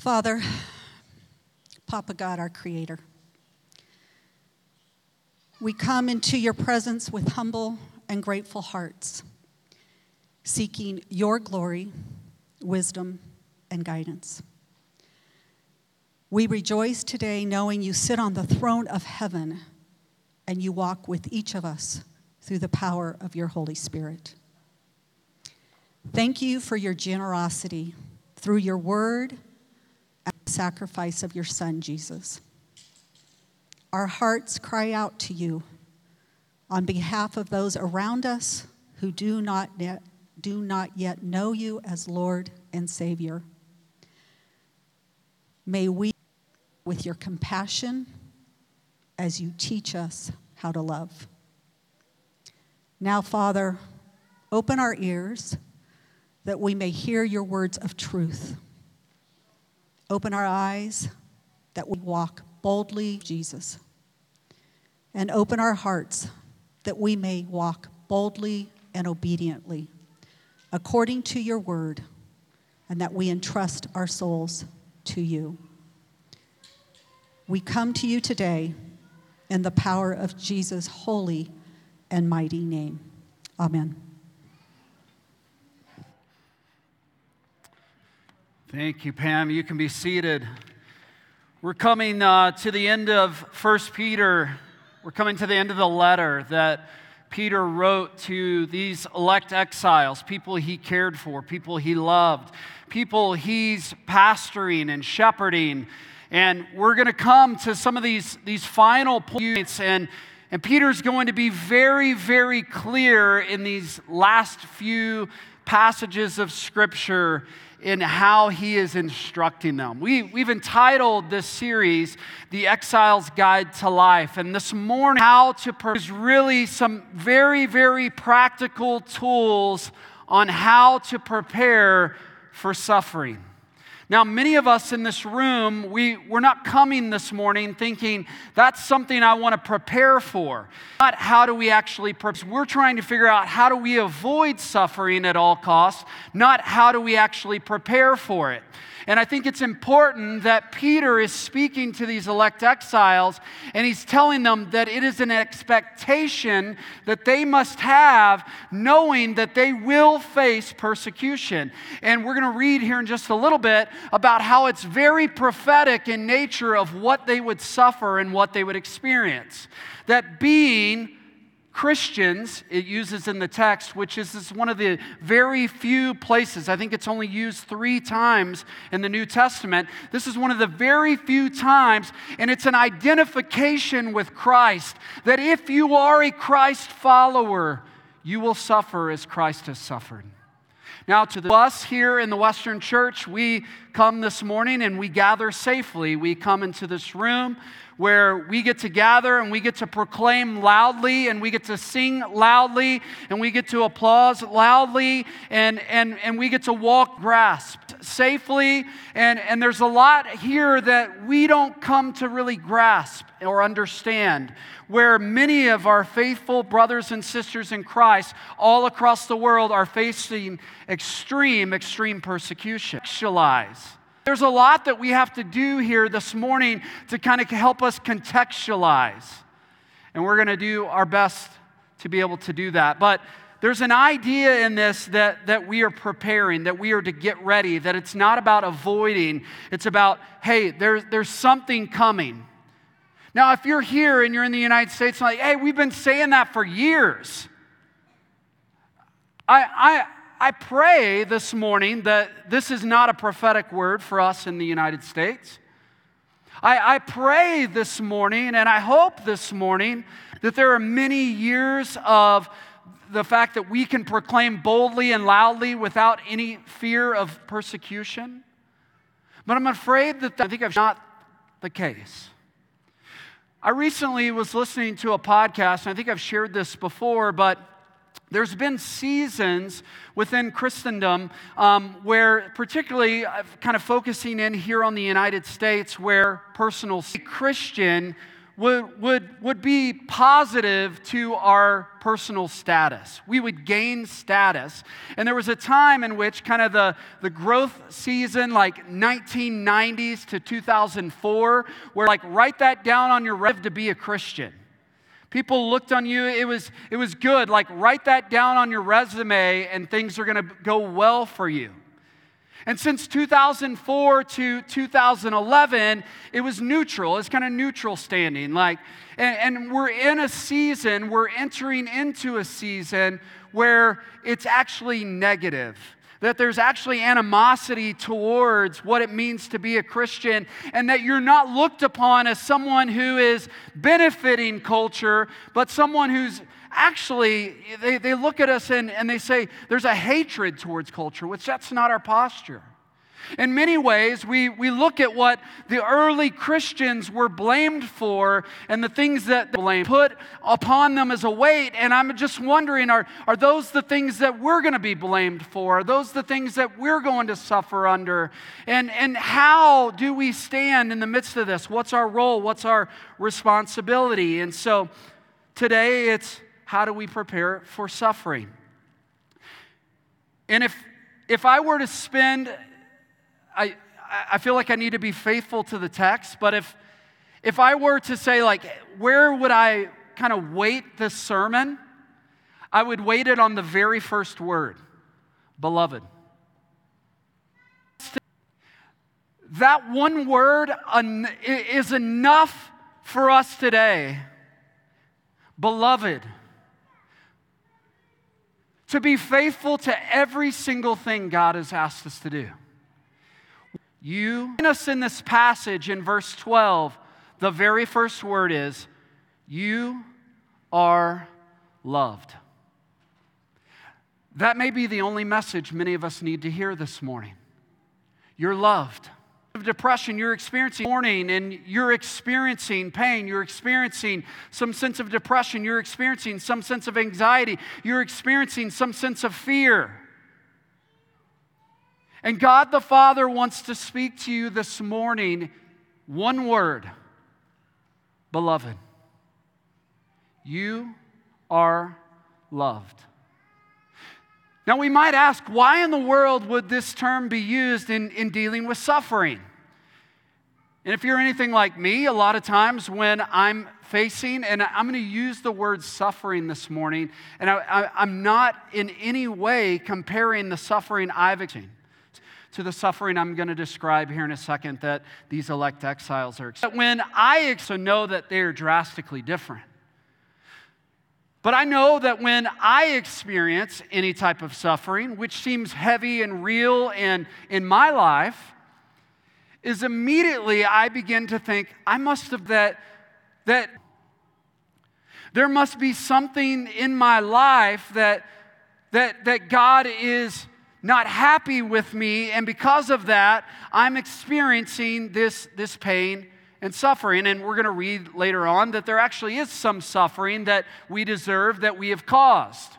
Father, Papa God, our Creator, we come into your presence with humble and grateful hearts, seeking your glory, wisdom, and guidance. We rejoice today knowing you sit on the throne of heaven and you walk with each of us through the power of your Holy Spirit. Thank you for your generosity through your word sacrifice of your Son, Jesus. Our hearts cry out to you on behalf of those around us who do not yet, do not yet know you as Lord and Savior. May we, with your compassion, as you teach us how to love. Now, Father, open our ears that we may hear your words of truth. Open our eyes that we walk boldly, Jesus. And open our hearts that we may walk boldly and obediently according to your word, and that we entrust our souls to you. We come to you today in the power of Jesus' holy and mighty name. Amen. Thank you, Pam. You can be seated. We're coming uh, to the end of 1 Peter. We're coming to the end of the letter that Peter wrote to these elect exiles, people he cared for, people he loved, people he's pastoring and shepherding. And we're going to come to some of these, these final points. And, and Peter's going to be very, very clear in these last few passages of Scripture in how he is instructing them. We, we've entitled this series, The Exile's Guide to Life. And this morning, how to is really some very, very practical tools on how to prepare for suffering. Now, many of us in this room, we, we're not coming this morning thinking that's something I want to prepare for. Not how do we actually prepare. We're trying to figure out how do we avoid suffering at all costs, not how do we actually prepare for it. And I think it's important that Peter is speaking to these elect exiles and he's telling them that it is an expectation that they must have, knowing that they will face persecution. And we're going to read here in just a little bit about how it's very prophetic in nature of what they would suffer and what they would experience. That being Christians, it uses in the text, which is one of the very few places, I think it's only used three times in the New Testament. This is one of the very few times, and it's an identification with Christ that if you are a Christ follower, you will suffer as Christ has suffered. Now, to the, us here in the Western Church, we come this morning and we gather safely. We come into this room where we get to gather and we get to proclaim loudly and we get to sing loudly and we get to applause loudly and, and, and we get to walk grasped safely. And, and there's a lot here that we don't come to really grasp or understand, where many of our faithful brothers and sisters in Christ all across the world are facing extreme, extreme persecution. There's a lot that we have to do here this morning to kind of help us contextualize. And we're going to do our best to be able to do that. But there's an idea in this that, that we are preparing, that we are to get ready, that it's not about avoiding, it's about, hey, there, there's something coming. Now, if you're here and you're in the United States, like, hey, we've been saying that for years. I, I, I pray this morning that this is not a prophetic word for us in the United States. I, I, pray this morning and I hope this morning that there are many years of the fact that we can proclaim boldly and loudly without any fear of persecution. But I'm afraid that I think that's not the case. I recently was listening to a podcast, and I think I've shared this before, but there's been seasons within Christendom um, where, particularly kind of focusing in here on the United States, where personal Christian would, would, would be positive to our personal status. We would gain status. And there was a time in which, kind of the, the growth season, like 1990s to 2004, where, like, write that down on your rev to be a Christian. People looked on you, it was, it was good. Like, write that down on your resume, and things are going to go well for you. And since 2004 to 2011, it was neutral. It's kind of neutral standing. Like, and, and, we're in a season, we're entering into a season where it's actually negative. That there's actually animosity towards what it means to be a Christian, and that you're not looked upon as someone who is benefiting culture, but someone who's actually, they, they look at us and, and they say there's a hatred towards culture, which that's not our posture. In many ways, we, we look at what the early Christians were blamed for and the things that they put upon them as a weight. And I'm just wondering are, are those the things that we're going to be blamed for? Are those the things that we're going to suffer under? And, and how do we stand in the midst of this? What's our role? What's our responsibility? And so today it's how do we prepare for suffering? And if, if I were to spend, I, I feel like I need to be faithful to the text, but if, if I were to say, like, where would I kind of weight this sermon? I would weight it on the very first word beloved. That one word is enough for us today. Beloved to be faithful to every single thing God has asked us to do. You, in us in this passage in verse 12, the very first word is, You are loved. That may be the only message many of us need to hear this morning. You're loved of depression you're experiencing morning and you're experiencing pain you're experiencing some sense of depression you're experiencing some sense of anxiety you're experiencing some sense of fear. And god the father wants to speak to you this morning one word beloved. You are loved now, we might ask, why in the world would this term be used in, in dealing with suffering? And if you're anything like me, a lot of times when I'm facing, and I'm going to use the word suffering this morning, and I, am not in any way comparing the suffering I've experienced to the suffering I'm going to describe here in a second that these elect exiles are experiencing. When I so know that they are drastically different. But I know that when I experience any type of suffering, which seems heavy and real and in my life, is immediately I begin to think, I must have that, that there must be something in my life that, that, that God is not happy with me, and because of that, I'm experiencing this, this pain and suffering. And we're going to read later on that there actually is some suffering that we deserve that we have caused.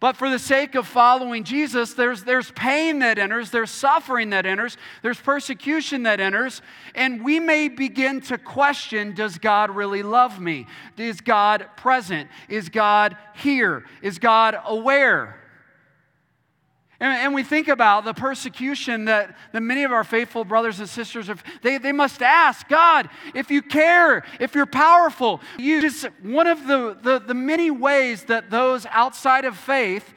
But for the sake of following Jesus, there's, there's pain that enters, there's suffering that enters, there's persecution that enters, and we may begin to question Does God really love me? Is God present? Is God here? Is God aware? And, we think about the persecution that, that many of our faithful brothers and sisters have, they, they must ask God, if you care, if you're powerful, you just one of the, the, the many ways that those outside of faith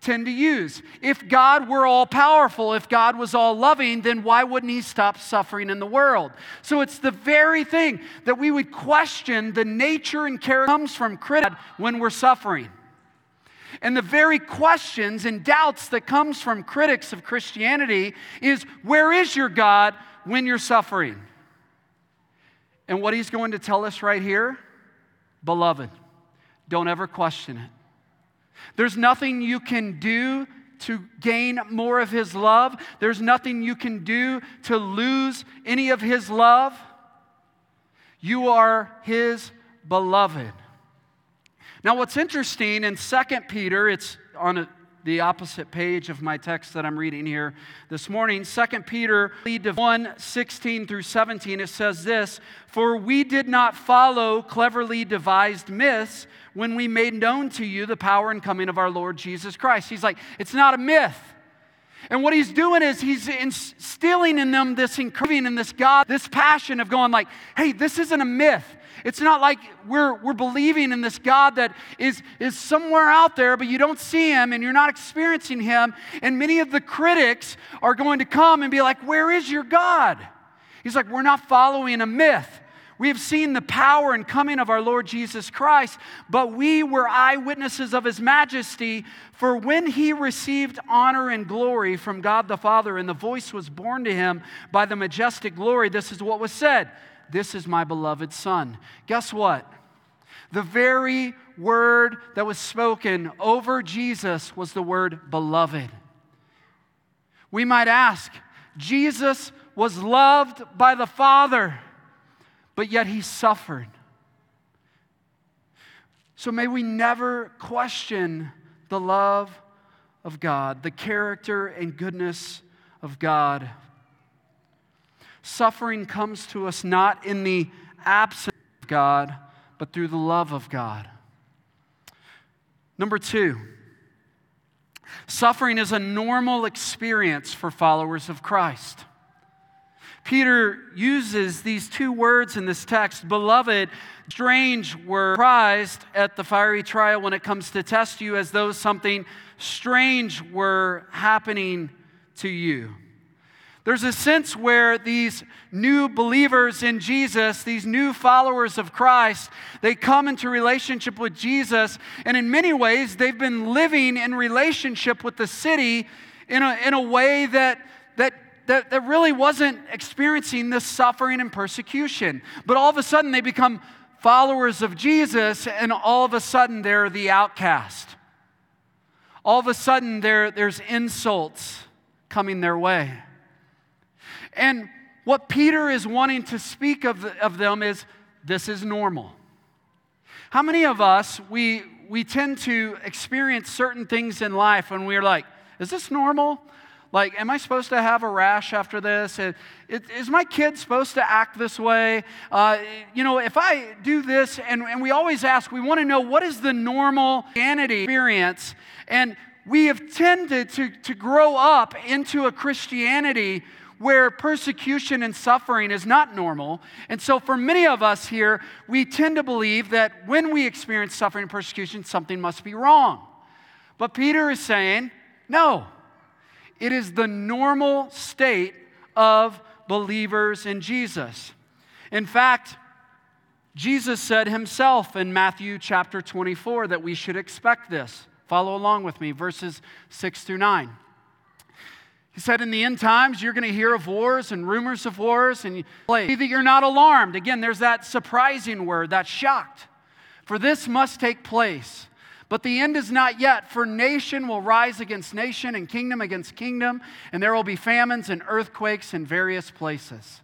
tend to use. If God were all powerful, if God was all loving, then why wouldn't He stop suffering in the world? So it's the very thing that we would question the nature and character comes from criticism when we're suffering. And the very questions and doubts that comes from critics of Christianity is where is your God when you're suffering? And what he's going to tell us right here, beloved, don't ever question it. There's nothing you can do to gain more of his love. There's nothing you can do to lose any of his love. You are his beloved. Now, what's interesting in 2 Peter, it's on a, the opposite page of my text that I'm reading here this morning. 2 Peter 1 16 through 17, it says this For we did not follow cleverly devised myths when we made known to you the power and coming of our Lord Jesus Christ. He's like, it's not a myth. And what he's doing is he's instilling in them this encouraging and this God, this passion of going like, hey, this isn't a myth. It's not like we're, we're believing in this God that is, is somewhere out there, but you don't see him and you're not experiencing him. And many of the critics are going to come and be like, where is your God? He's like, we're not following a myth. We have seen the power and coming of our Lord Jesus Christ, but we were eyewitnesses of his majesty. For when he received honor and glory from God the Father, and the voice was borne to him by the majestic glory, this is what was said This is my beloved Son. Guess what? The very word that was spoken over Jesus was the word beloved. We might ask, Jesus was loved by the Father but yet he suffered. So may we never question the love of God, the character and goodness of God. Suffering comes to us not in the absence of God, but through the love of God. Number two, suffering is a normal experience for followers of Christ. Peter uses these two words in this text Beloved, strange were prized at the fiery trial when it comes to test you as though something strange were happening to you. There's a sense where these new believers in Jesus, these new followers of Christ, they come into relationship with Jesus, and in many ways, they've been living in relationship with the city in a, in a way that, that that, that really wasn't experiencing this suffering and persecution. But all of a sudden, they become followers of Jesus, and all of a sudden, they're the outcast. All of a sudden, there, there's insults coming their way. And what Peter is wanting to speak of, of them is this is normal. How many of us, we, we tend to experience certain things in life and we're like, is this normal? Like, am I supposed to have a rash after this? Is my kid supposed to act this way? Uh, you know, if I do this, and, and we always ask, we want to know what is the normal Christianity experience? And we have tended to, to grow up into a Christianity where persecution and suffering is not normal. And so, for many of us here, we tend to believe that when we experience suffering and persecution, something must be wrong. But Peter is saying, no, it is the normal state of believers in Jesus. In fact, Jesus said himself in Matthew chapter 24 that we should expect this. Follow along with me, verses 6 through 9. He said, In the end times, you're going to hear of wars and rumors of wars, and see that you're not alarmed. Again, there's that surprising word, that shocked. For this must take place. But the end is not yet, for nation will rise against nation and kingdom against kingdom, and there will be famines and earthquakes in various places.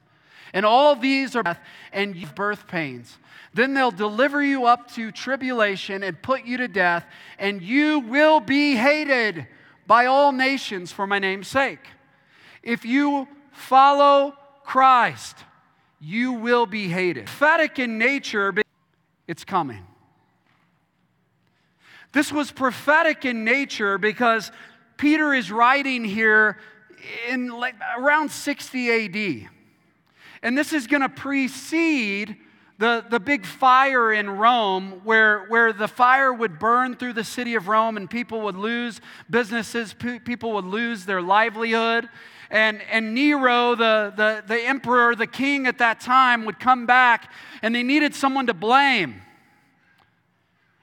And all these are death and birth pains. Then they'll deliver you up to tribulation and put you to death, and you will be hated by all nations for my name's sake. If you follow Christ, you will be hated. Prophetic in nature, it's coming. This was prophetic in nature because Peter is writing here in like around 60 AD. And this is going to precede the, the big fire in Rome, where, where the fire would burn through the city of Rome and people would lose businesses, people would lose their livelihood. And, and Nero, the, the, the emperor, the king at that time, would come back and they needed someone to blame.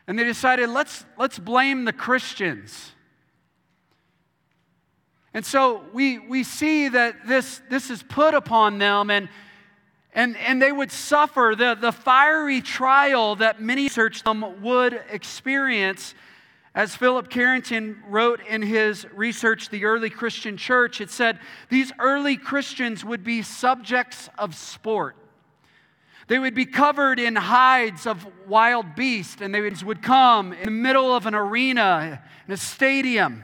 And they decided, let's, let's blame the Christians. And so we, we see that this, this is put upon them, and, and, and they would suffer the, the fiery trial that many church would experience. As Philip Carrington wrote in his research, The Early Christian Church, it said these early Christians would be subjects of sport. They would be covered in hides of wild beasts, and they would come in the middle of an arena, in a stadium.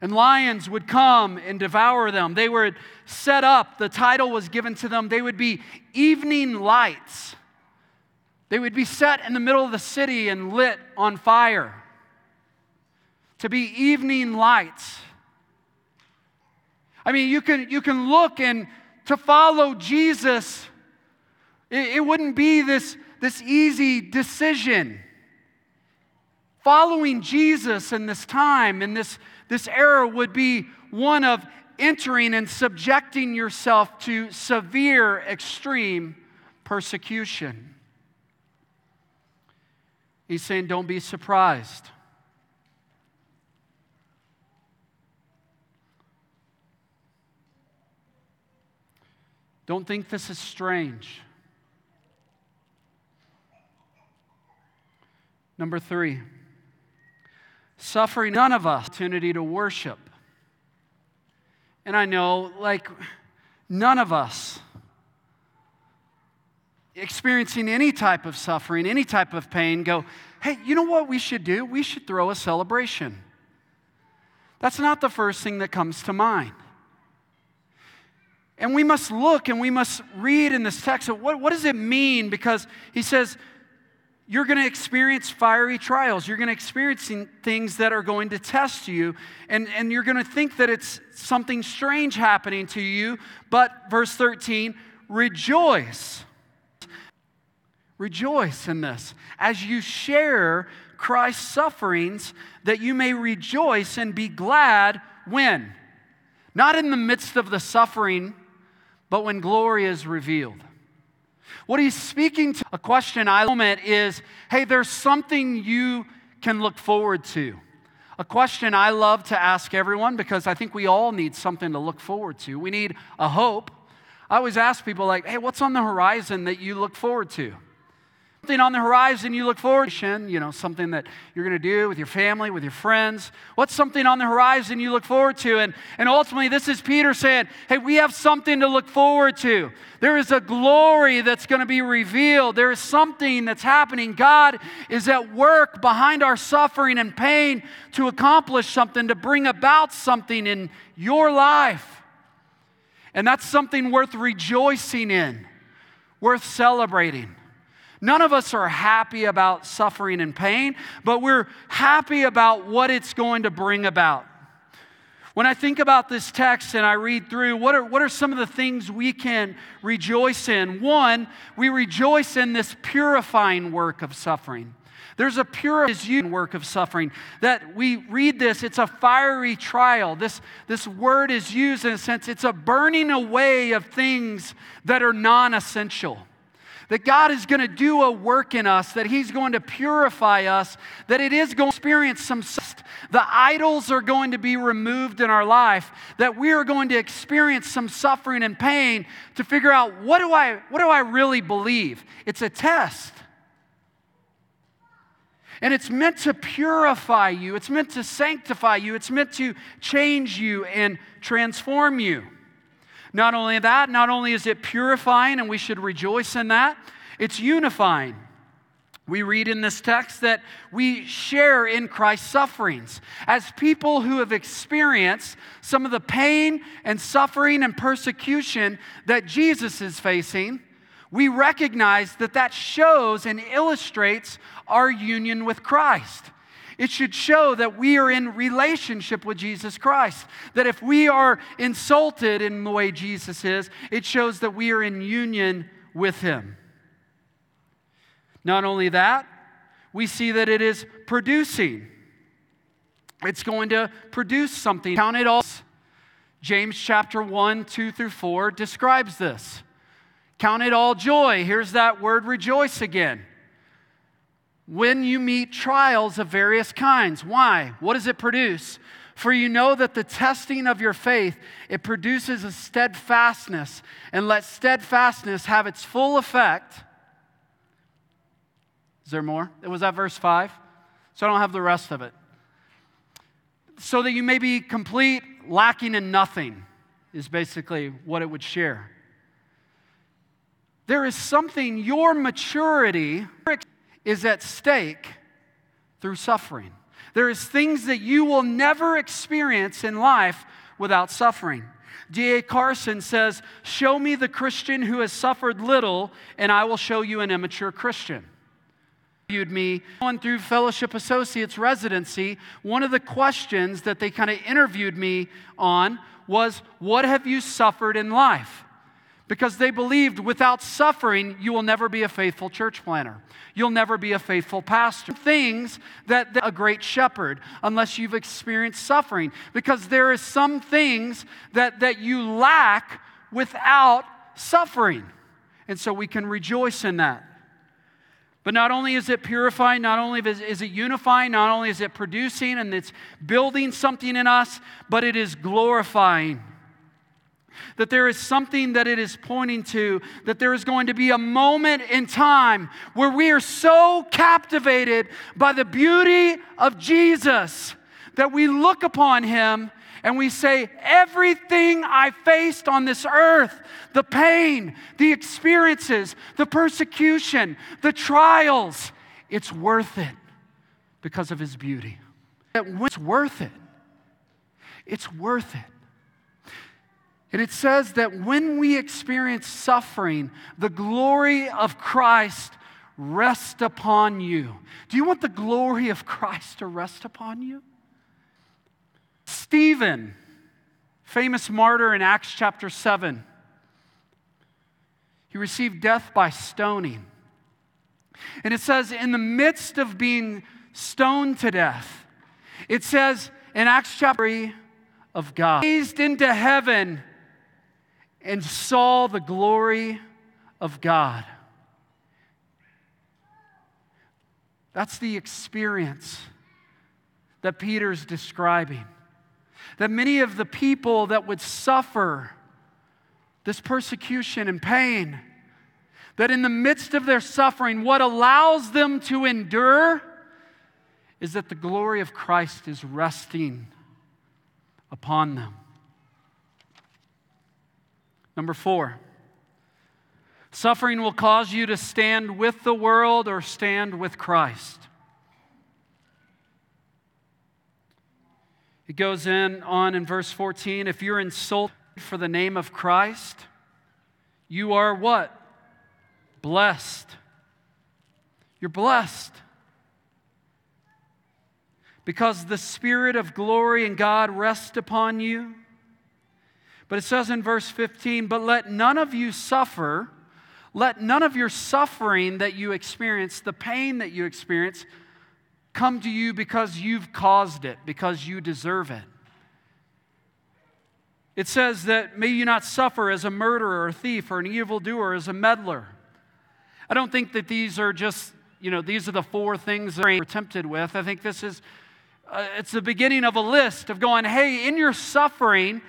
And lions would come and devour them. They were set up, the title was given to them, they would be evening lights. They would be set in the middle of the city and lit on fire. To be evening lights. I mean, you can, you can look and to follow Jesus, it, it wouldn't be this, this easy decision. Following Jesus in this time, in this, this era, would be one of entering and subjecting yourself to severe, extreme persecution. He's saying, don't be surprised. Don't think this is strange. Number three, suffering none of us opportunity to worship. And I know, like, none of us experiencing any type of suffering, any type of pain, go, hey, you know what we should do? We should throw a celebration. That's not the first thing that comes to mind. And we must look and we must read in this text what, what does it mean? Because he says, you're going to experience fiery trials. You're going to experience things that are going to test you. And, and you're going to think that it's something strange happening to you. But, verse 13, rejoice. Rejoice in this as you share Christ's sufferings, that you may rejoice and be glad when? Not in the midst of the suffering, but when glory is revealed. What he's speaking to, a question I moment is hey, there's something you can look forward to. A question I love to ask everyone because I think we all need something to look forward to. We need a hope. I always ask people, like, hey, what's on the horizon that you look forward to? Something on the horizon you look forward to, you know, something that you're going to do with your family, with your friends? What's something on the horizon you look forward to? And, and ultimately, this is Peter saying, hey, we have something to look forward to. There is a glory that's going to be revealed. There is something that's happening. God is at work behind our suffering and pain to accomplish something, to bring about something in your life. And that's something worth rejoicing in, worth celebrating. None of us are happy about suffering and pain, but we're happy about what it's going to bring about. When I think about this text and I read through, what are, what are some of the things we can rejoice in? One, we rejoice in this purifying work of suffering. There's a purifying work of suffering that we read this, it's a fiery trial. This, this word is used in a sense, it's a burning away of things that are non essential that God is going to do a work in us, that He's going to purify us, that it is going to experience some, the idols are going to be removed in our life, that we are going to experience some suffering and pain to figure out what do I, what do I really believe? It's a test. And it's meant to purify you, it's meant to sanctify you, it's meant to change you and transform you. Not only that, not only is it purifying, and we should rejoice in that, it's unifying. We read in this text that we share in Christ's sufferings. As people who have experienced some of the pain and suffering and persecution that Jesus is facing, we recognize that that shows and illustrates our union with Christ. It should show that we are in relationship with Jesus Christ. That if we are insulted in the way Jesus is, it shows that we are in union with Him. Not only that, we see that it is producing. It's going to produce something. Count it all. James chapter 1, 2 through 4 describes this. Count it all joy. Here's that word rejoice again when you meet trials of various kinds. Why? What does it produce? For you know that the testing of your faith, it produces a steadfastness, and let steadfastness have its full effect. Is there more? It was that verse 5? So I don't have the rest of it. So that you may be complete, lacking in nothing, is basically what it would share. There is something, your maturity is at stake through suffering. There is things that you will never experience in life without suffering. D.A. Carson says, Show me the Christian who has suffered little, and I will show you an immature Christian. Interviewed me going through Fellowship Associates residency. One of the questions that they kind of interviewed me on was, What have you suffered in life? Because they believed without suffering, you will never be a faithful church planter. You'll never be a faithful pastor. Things that, that, a great shepherd, unless you've experienced suffering, because there is some things that, that you lack without suffering. And so we can rejoice in that. But not only is it purifying, not only is it unifying, not only is it producing and it's building something in us, but it is glorifying that there is something that it is pointing to, that there is going to be a moment in time where we are so captivated by the beauty of Jesus that we look upon him and we say, Everything I faced on this earth, the pain, the experiences, the persecution, the trials, it's worth it because of his beauty. It's worth it. It's worth it. And it says that when we experience suffering, the glory of Christ rest upon you. Do you want the glory of Christ to rest upon you? Stephen, famous martyr in Acts chapter 7, he received death by stoning. And it says, in the midst of being stoned to death, it says in Acts chapter 3 of God, raised into heaven and saw the glory of God. That's the experience that Peter's describing. That many of the people that would suffer this persecution and pain, that in the midst of their suffering, what allows them to endure is that the glory of Christ is resting upon them. Number four, suffering will cause you to stand with the world or stand with Christ. It goes in on in verse 14 if you're insulted for the name of Christ, you are what? Blessed. You're blessed. Because the Spirit of glory and God rests upon you. But it says in verse 15, but let none of you suffer, let none of your suffering that you experience, the pain that you experience, come to you because you've caused it, because you deserve it. It says that may you not suffer as a murderer or a thief or an evildoer, as a meddler. I don't think that these are just, you know, these are the four things that we're tempted with. I think this is, uh, it's the beginning of a list of going, hey, in your suffering,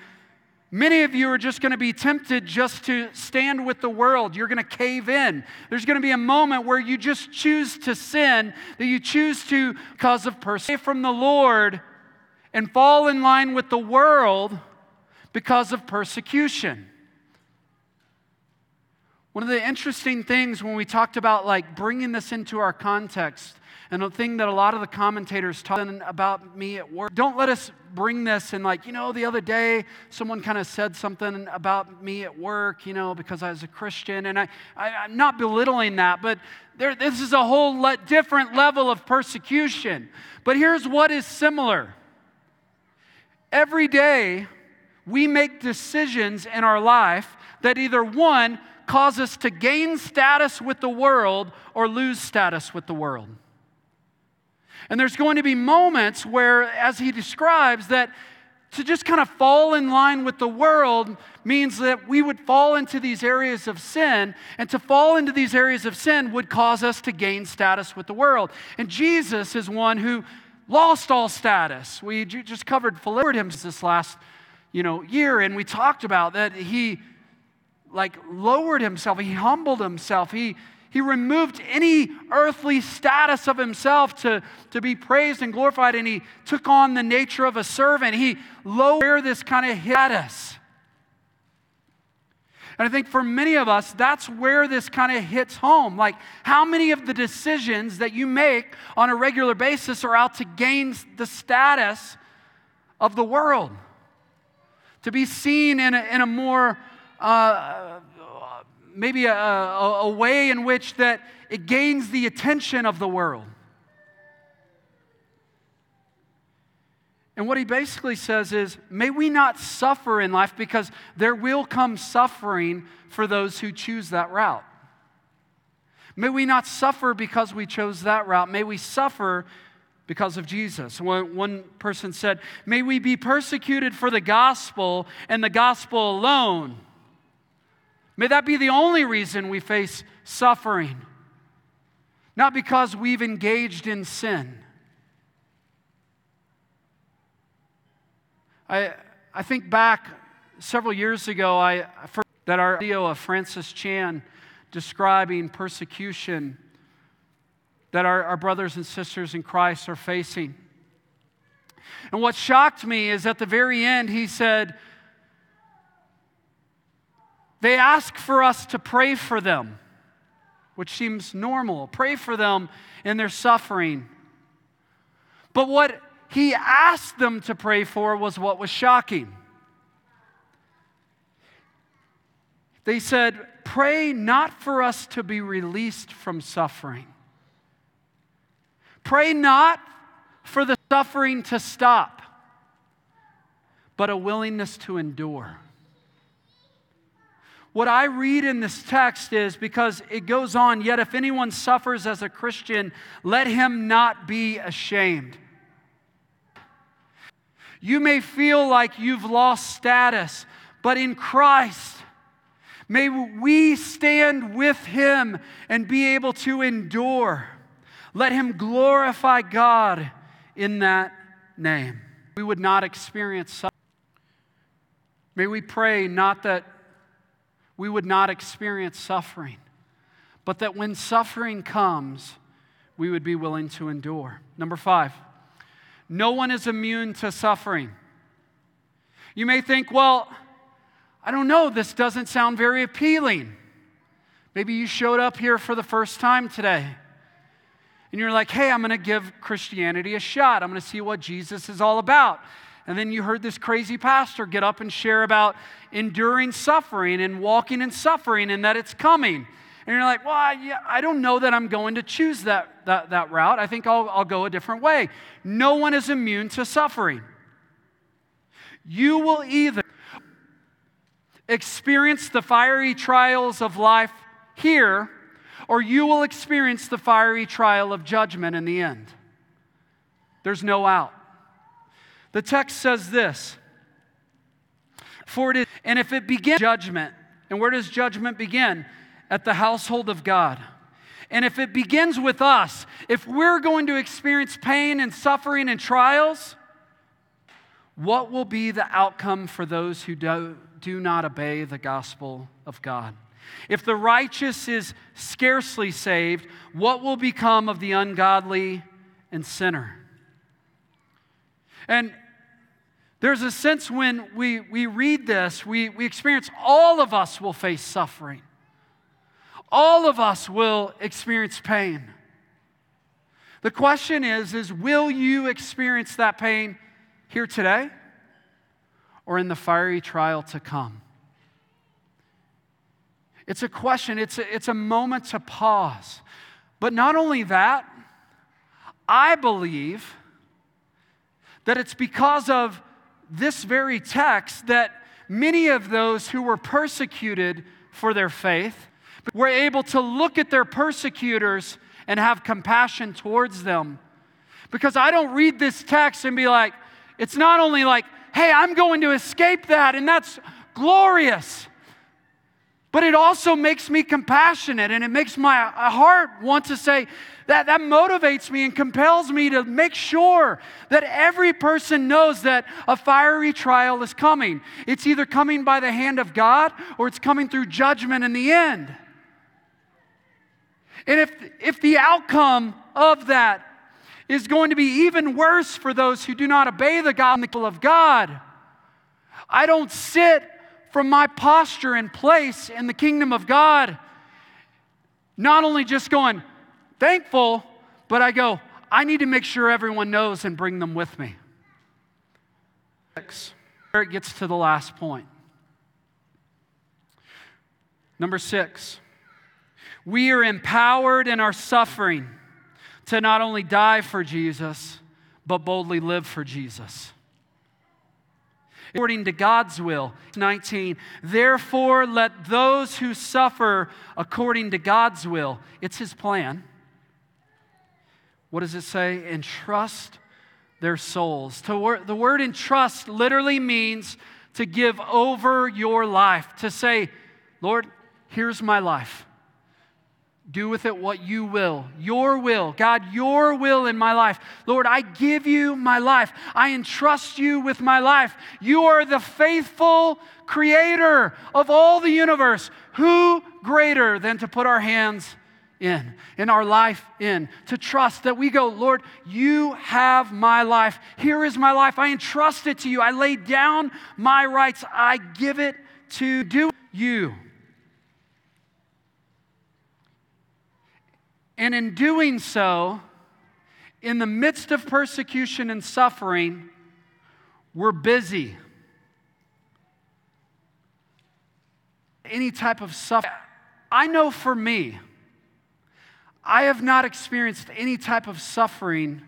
Many of you are just going to be tempted just to stand with the world. You're going to cave in. There's going to be a moment where you just choose to sin, that you choose to, because of persecution from the Lord, and fall in line with the world because of persecution. One of the interesting things when we talked about like bringing this into our context and the thing that a lot of the commentators talk about me at work, don't let us bring this and, like, you know, the other day someone kind of said something about me at work, you know, because I was a Christian. And I, I, am not belittling that, but there, this is a whole le- different level of persecution. But here's what is similar every day we make decisions in our life that either one, cause us to gain status with the world or lose status with the world. And there's going to be moments where, as he describes, that to just kind of fall in line with the world means that we would fall into these areas of sin, and to fall into these areas of sin would cause us to gain status with the world. And Jesus is one who lost all status. We just covered Philippians this last you know, year, and we talked about that he like lowered himself, he humbled himself, he he removed any earthly status of himself to, to be praised and glorified, and he took on the nature of a servant. He lowered this kind of status. And I think for many of us, that's where this kind of hits home. Like, how many of the decisions that you make on a regular basis are out to gain the status of the world? To be seen in a, in a more, uh, maybe a, a, a way in which that it gains the attention of the world. And what he basically says is, may we not suffer in life because there will come suffering for those who choose that route. May we not suffer because we chose that route. May we suffer because of Jesus. One, one person said, May we be persecuted for the gospel and the gospel alone. May that be the only reason we face suffering, not because we've engaged in sin. I, I think back several years ago, I heard that our video of Francis Chan describing persecution that our, our brothers and sisters in Christ are facing. And what shocked me is at the very end, he said, They ask for us to pray for them, which seems normal. Pray for them in their suffering. But what he asked them to pray for was what was shocking. They said, Pray not for us to be released from suffering. Pray not for the suffering to stop, but a willingness to endure. What I read in this text is because it goes on, yet if anyone suffers as a Christian, let him not be ashamed. You may feel like you've lost status, but in Christ, may we stand with Him and be able to endure. Let Him glorify God in that name. We would not experience suffering. May we pray not that we would not experience suffering, but that when suffering comes, we would be willing to endure. Number five. No one is immune to suffering. You may think, well, I don't know, this doesn't sound very appealing. Maybe you showed up here for the first time today and you're like, hey, I'm going to give Christianity a shot. I'm going to see what Jesus is all about. And then you heard this crazy pastor get up and share about enduring suffering and walking in suffering and that it's coming. And you're like, well, yeah, I don't know that I'm going to choose that, that, that route. I think I'll, I'll go a different way. No one is immune to suffering. You will either experience the fiery trials of life here, or you will experience the fiery trial of judgment in the end. There's no out. The text says this For it is, and if it begins judgment, and where does judgment begin? at the household of God. And if it begins with us, if we're going to experience pain and suffering and trials, what will be the outcome for those who do, do not obey the gospel of God? If the righteous is scarcely saved, what will become of the ungodly and sinner? And there's a sense when we, we read this, we, we experience all of us will face suffering. All of us will experience pain. The question is is will you experience that pain here today or in the fiery trial to come? It's a question, it's a, it's a moment to pause. But not only that, I believe that it's because of this very text that many of those who were persecuted for their faith were able to look at their persecutors and have compassion towards them. Because I don't read this text and be like, it's not only like, hey, I'm going to escape that, and that's glorious. But it also makes me compassionate and it makes my heart want to say, that, that motivates me and compels me to make sure that every person knows that a fiery trial is coming. It's either coming by the hand of God or it's coming through judgment in the end. And if, if the outcome of that is going to be even worse for those who do not obey the gospel of God, I don't sit from my posture and place in the kingdom of God, not only just going thankful, but I go, I need to make sure everyone knows and bring them with me. Where it gets to the last point. Number six, we are empowered in our suffering to not only die for Jesus, but boldly live for Jesus. According to God's will, 19, therefore let those who suffer according to God's will, it's His plan. What does it say? Entrust their souls. To the word entrust literally means to give over your life, to say, Lord, here's my life. Do with it what you will. Your will. God, your will in my life. Lord, I give you my life. I entrust you with my life. You are the faithful creator of all the universe. Who greater than to put our hands in, in our life in, to trust that we go, Lord, you have my life. Here is my life. I entrust it to you. I lay down my rights. I give it to do you. And in doing so, in the midst of persecution and suffering, we're busy. Any type of suffering. I know for me, I have not experienced any type of suffering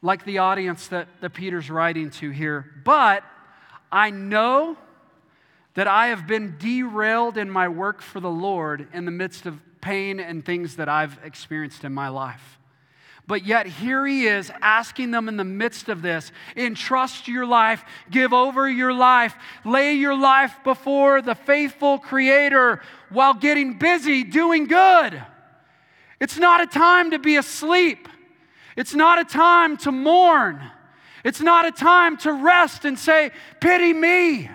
like the audience that, that Peter's writing to here, but I know that I have been derailed in my work for the Lord in the midst of pain and things that I've experienced in my life. But yet, here he is asking them in the midst of this entrust your life, give over your life, lay your life before the faithful Creator while getting busy doing good. It's not a time to be asleep, it's not a time to mourn, it's not a time to rest and say, Pity me.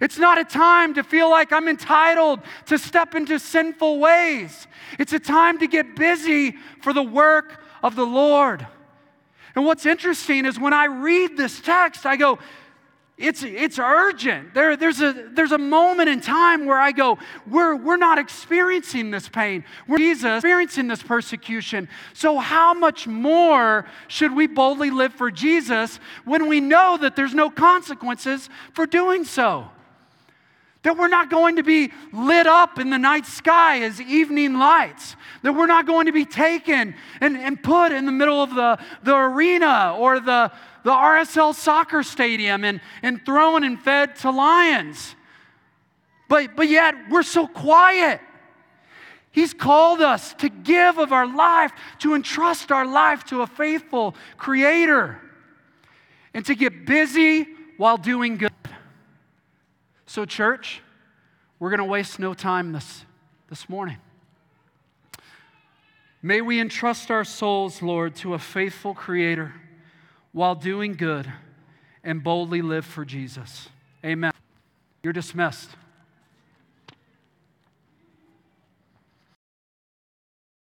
It's not a time to feel like I'm entitled to step into sinful ways. It's a time to get busy for the work of the Lord. And what's interesting is when I read this text, I go, it's, it's urgent. There, there's, a, there's a moment in time where I go, we're, we're not experiencing this pain. We're Jesus experiencing this persecution. So, how much more should we boldly live for Jesus when we know that there's no consequences for doing so? That we're not going to be lit up in the night sky as evening lights. That we're not going to be taken and, and put in the middle of the, the arena or the, the RSL soccer stadium and, and thrown and fed to lions. But, but yet, we're so quiet. He's called us to give of our life, to entrust our life to a faithful Creator, and to get busy while doing good. So, church, we're going to waste no time this, this morning. May we entrust our souls, Lord, to a faithful Creator while doing good and boldly live for Jesus. Amen. You're dismissed.